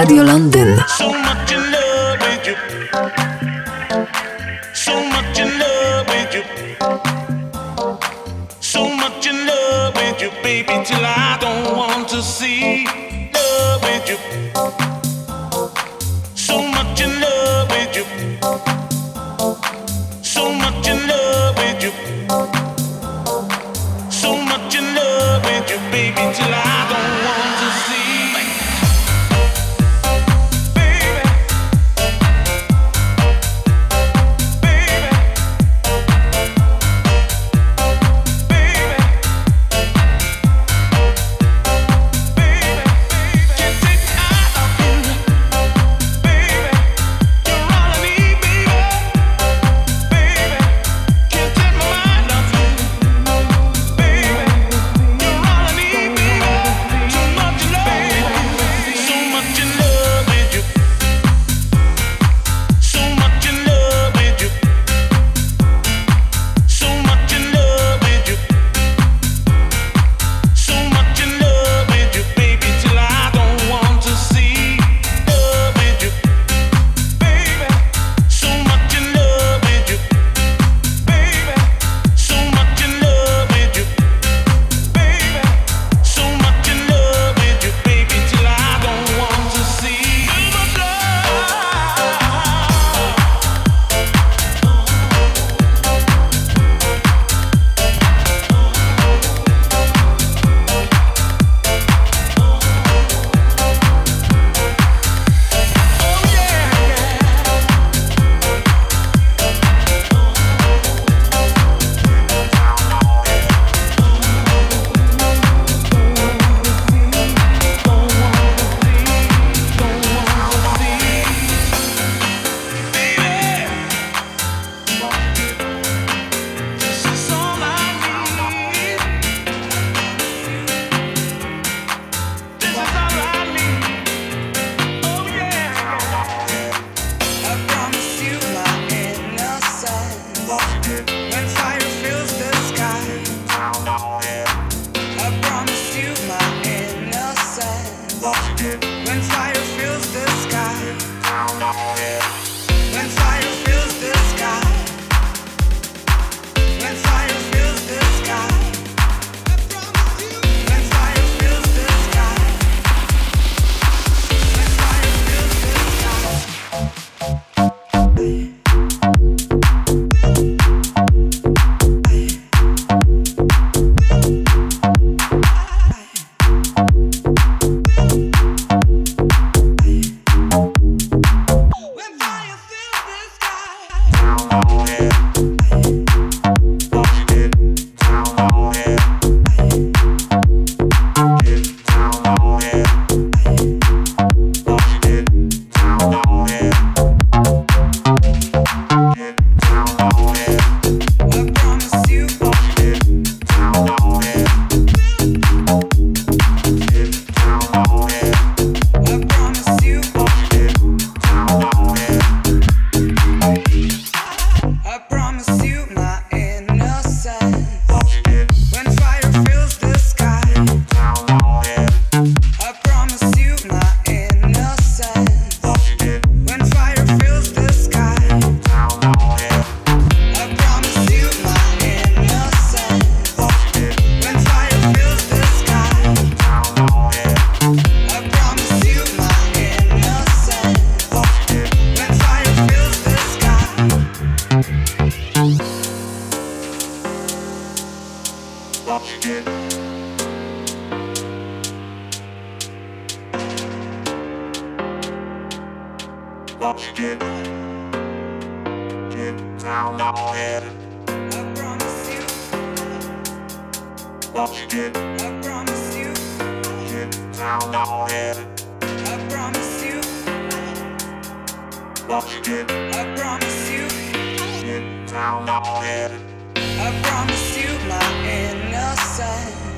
Radio Land.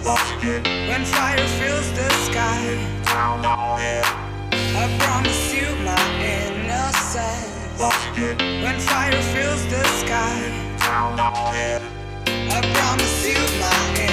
When fire fills the sky, I promise you my innocence. When fire fills the sky, I promise you my innocence.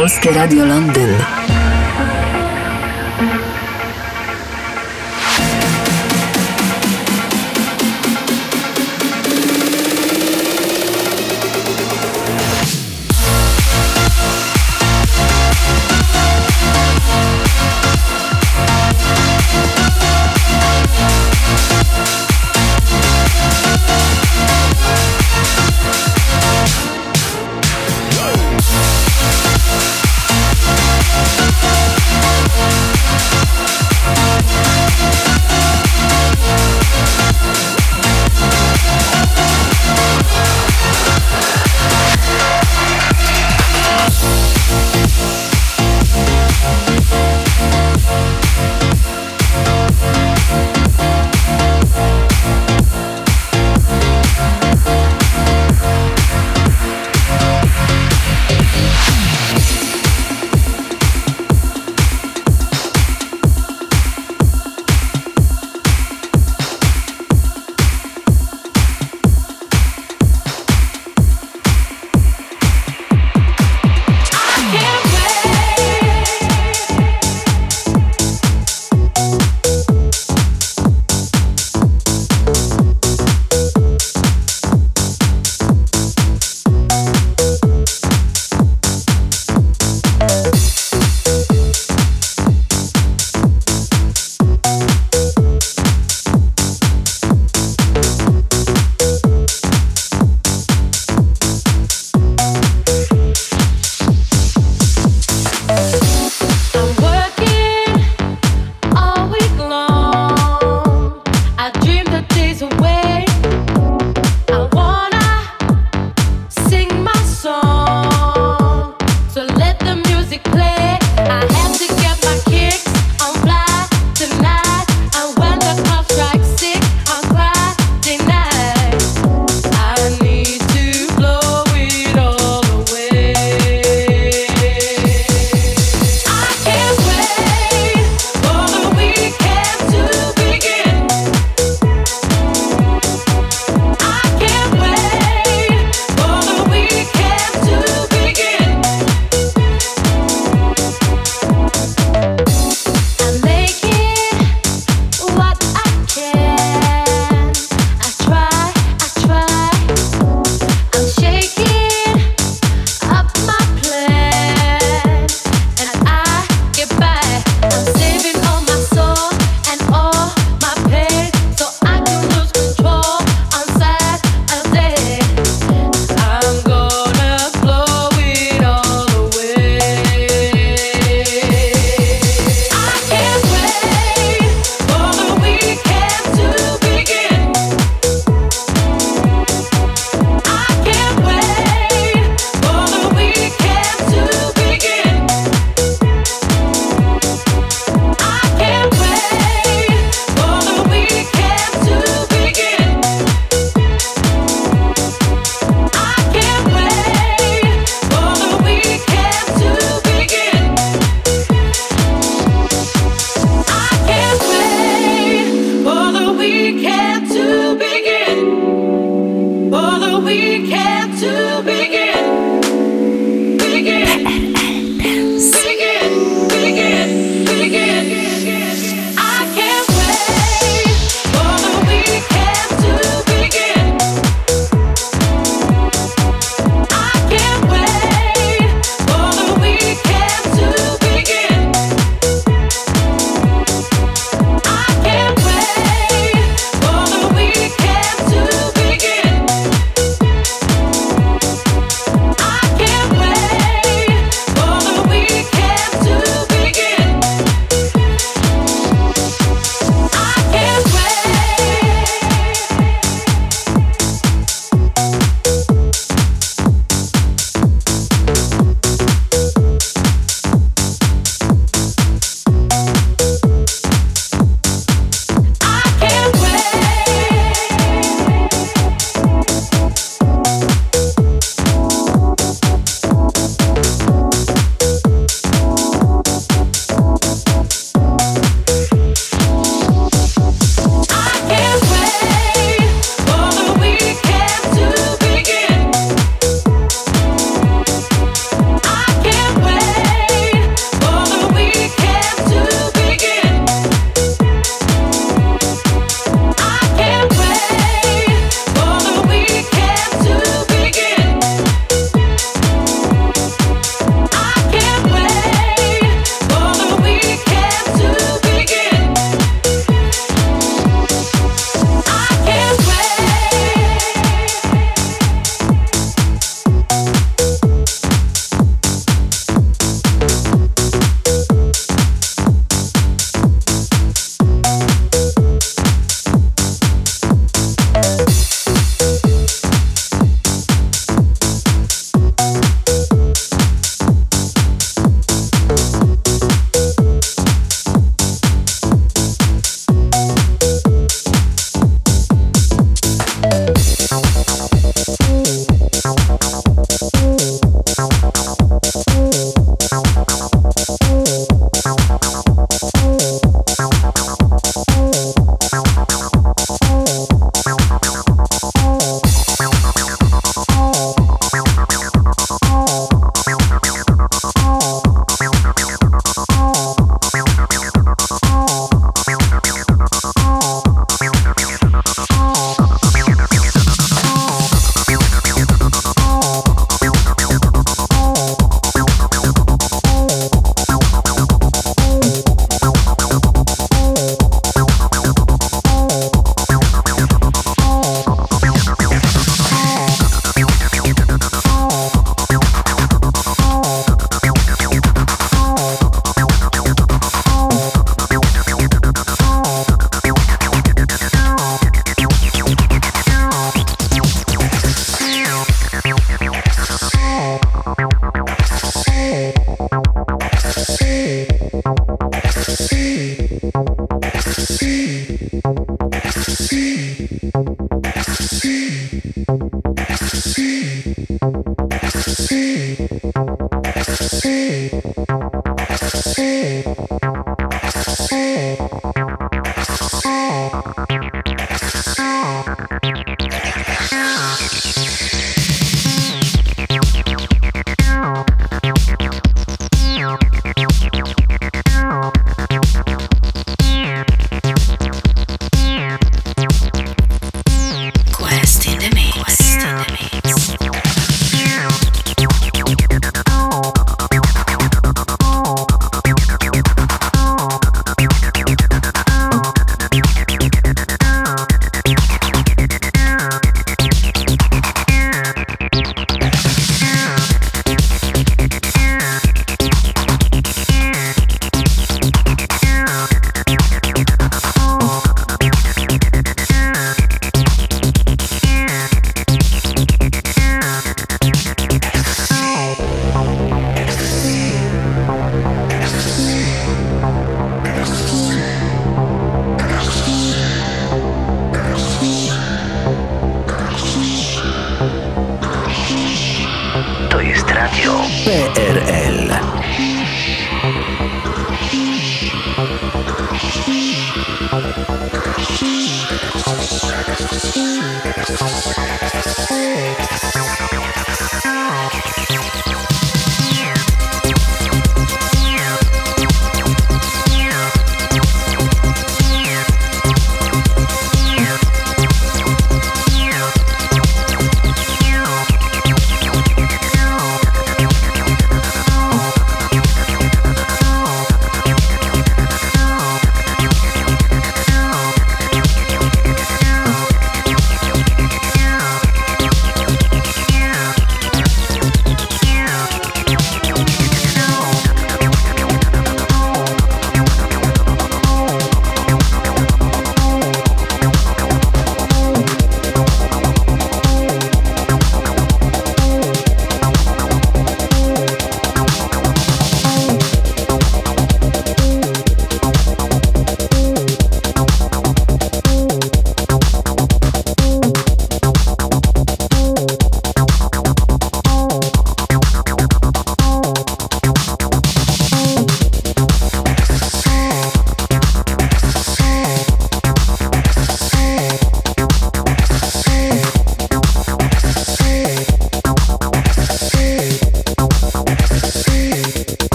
Polskie Radio Londyn.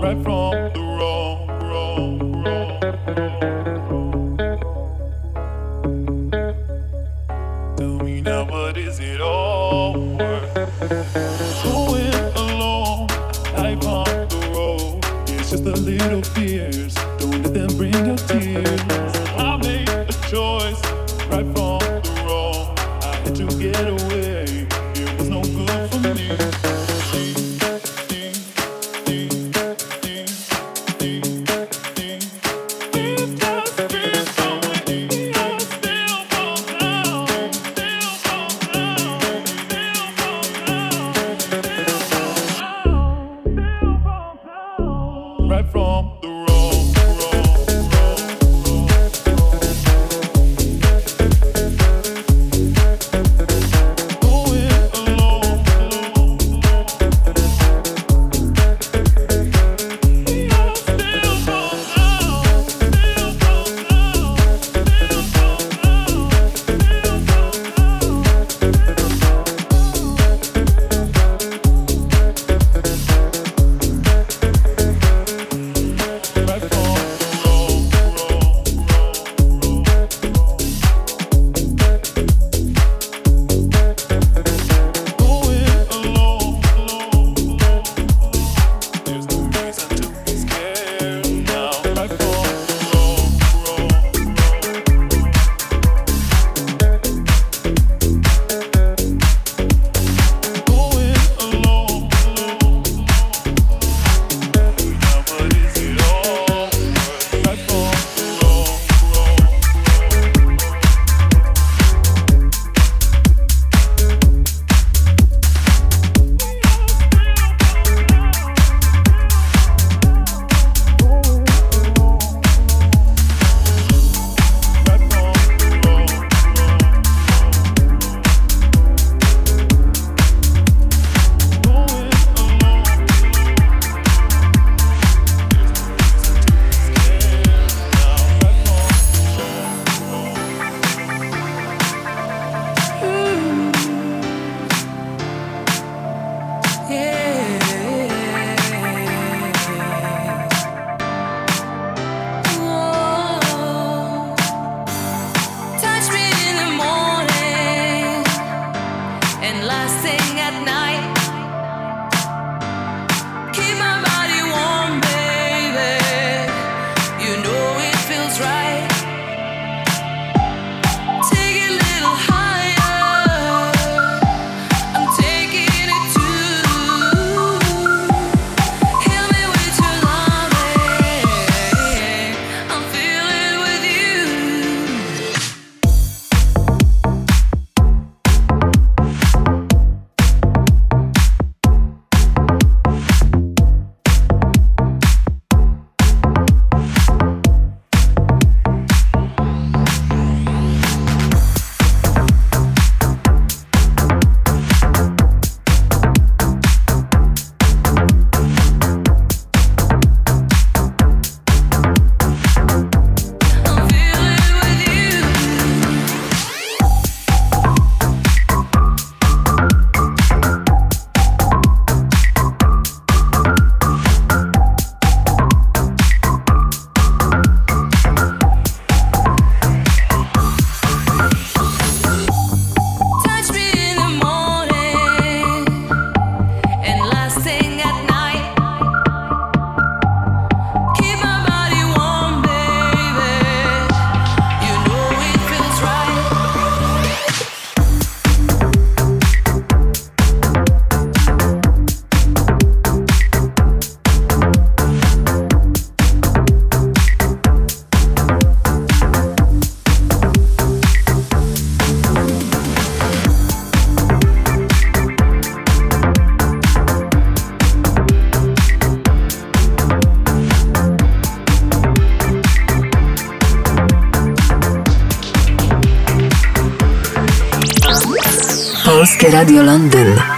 right from the wrong, wrong, wrong. Radio Londyn.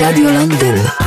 Radio London.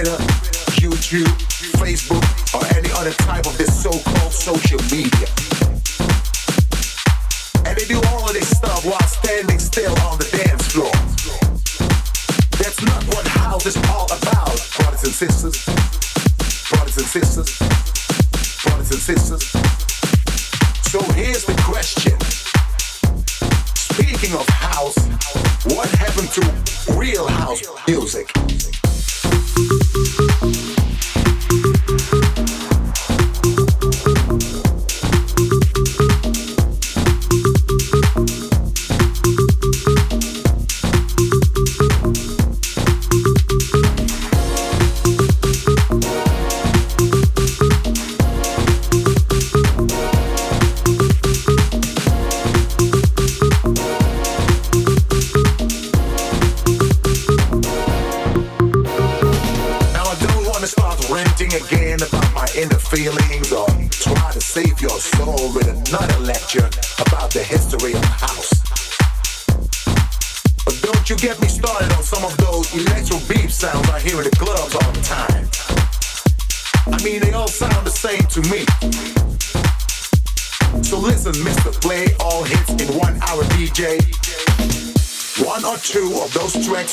Twitter, YouTube, Facebook, or any other type of this so-called social media.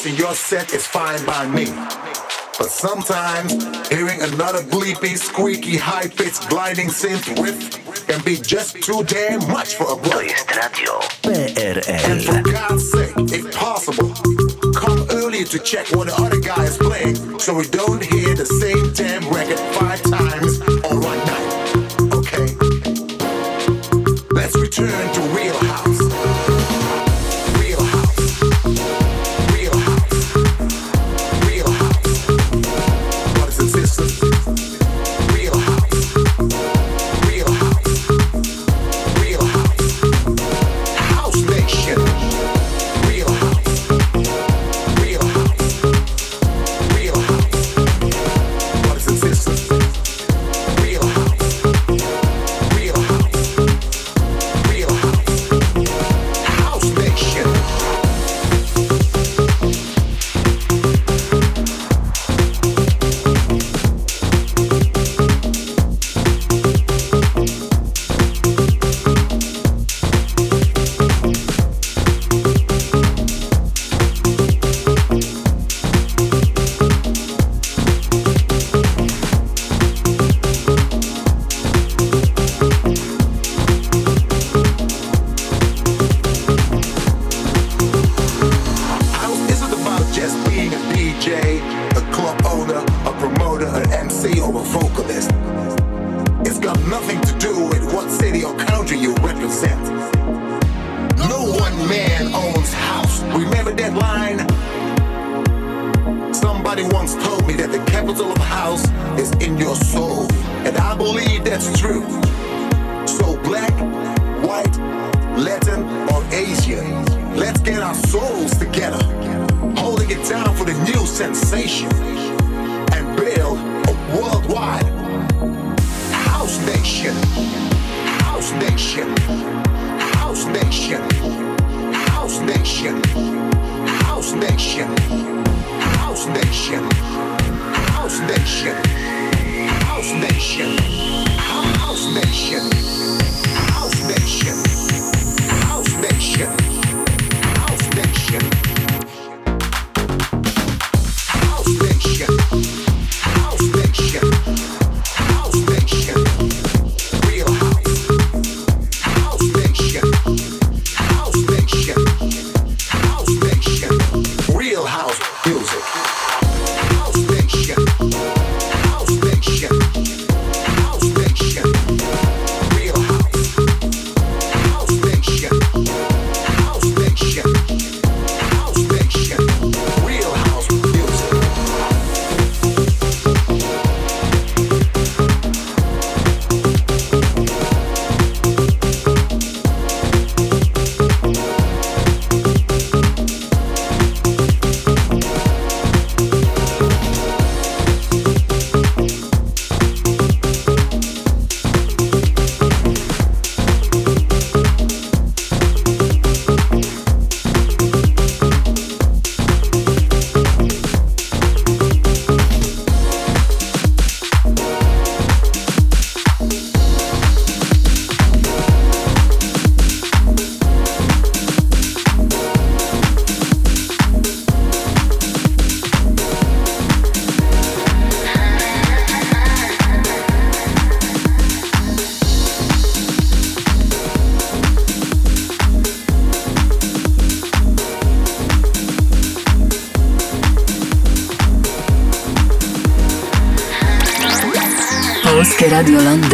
dance your set is fine by me. But sometimes, hearing another bleepy, squeaky, high-pitched, gliding synth riff can be just too damn much for a break. And for God's sake, if possible, come early to check what the other guy is playing so we don't hear the same damn record five times. Radio Londyn.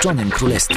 Zjednoczonym Królestwie.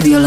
Radio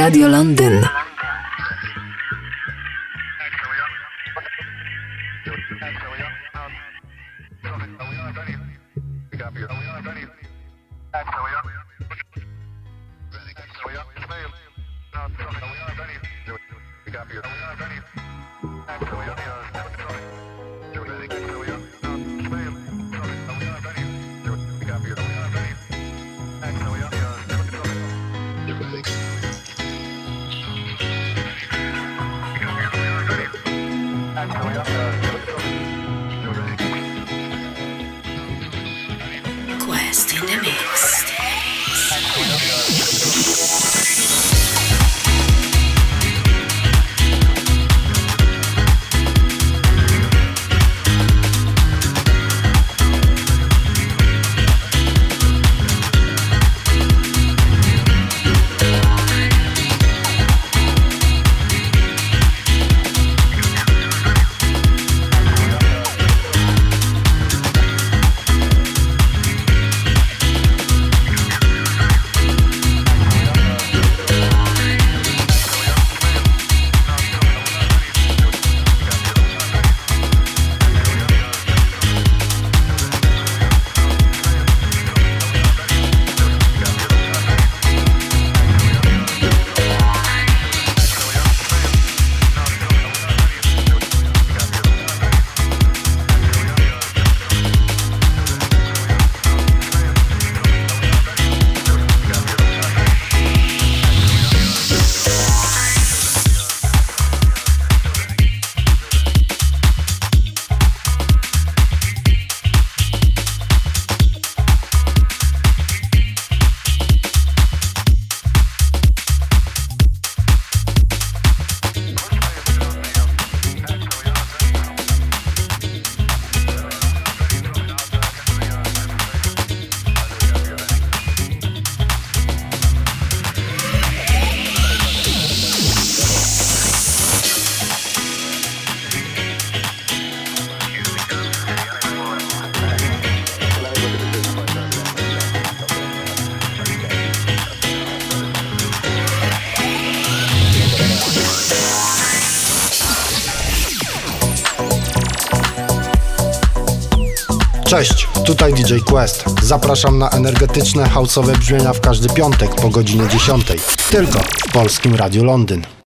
Radio Londyn. DJ Quest. Zapraszam na energetyczne houseowe brzmienia w każdy piątek po godzinie 10. Tylko w Polskim Radiu Londyn.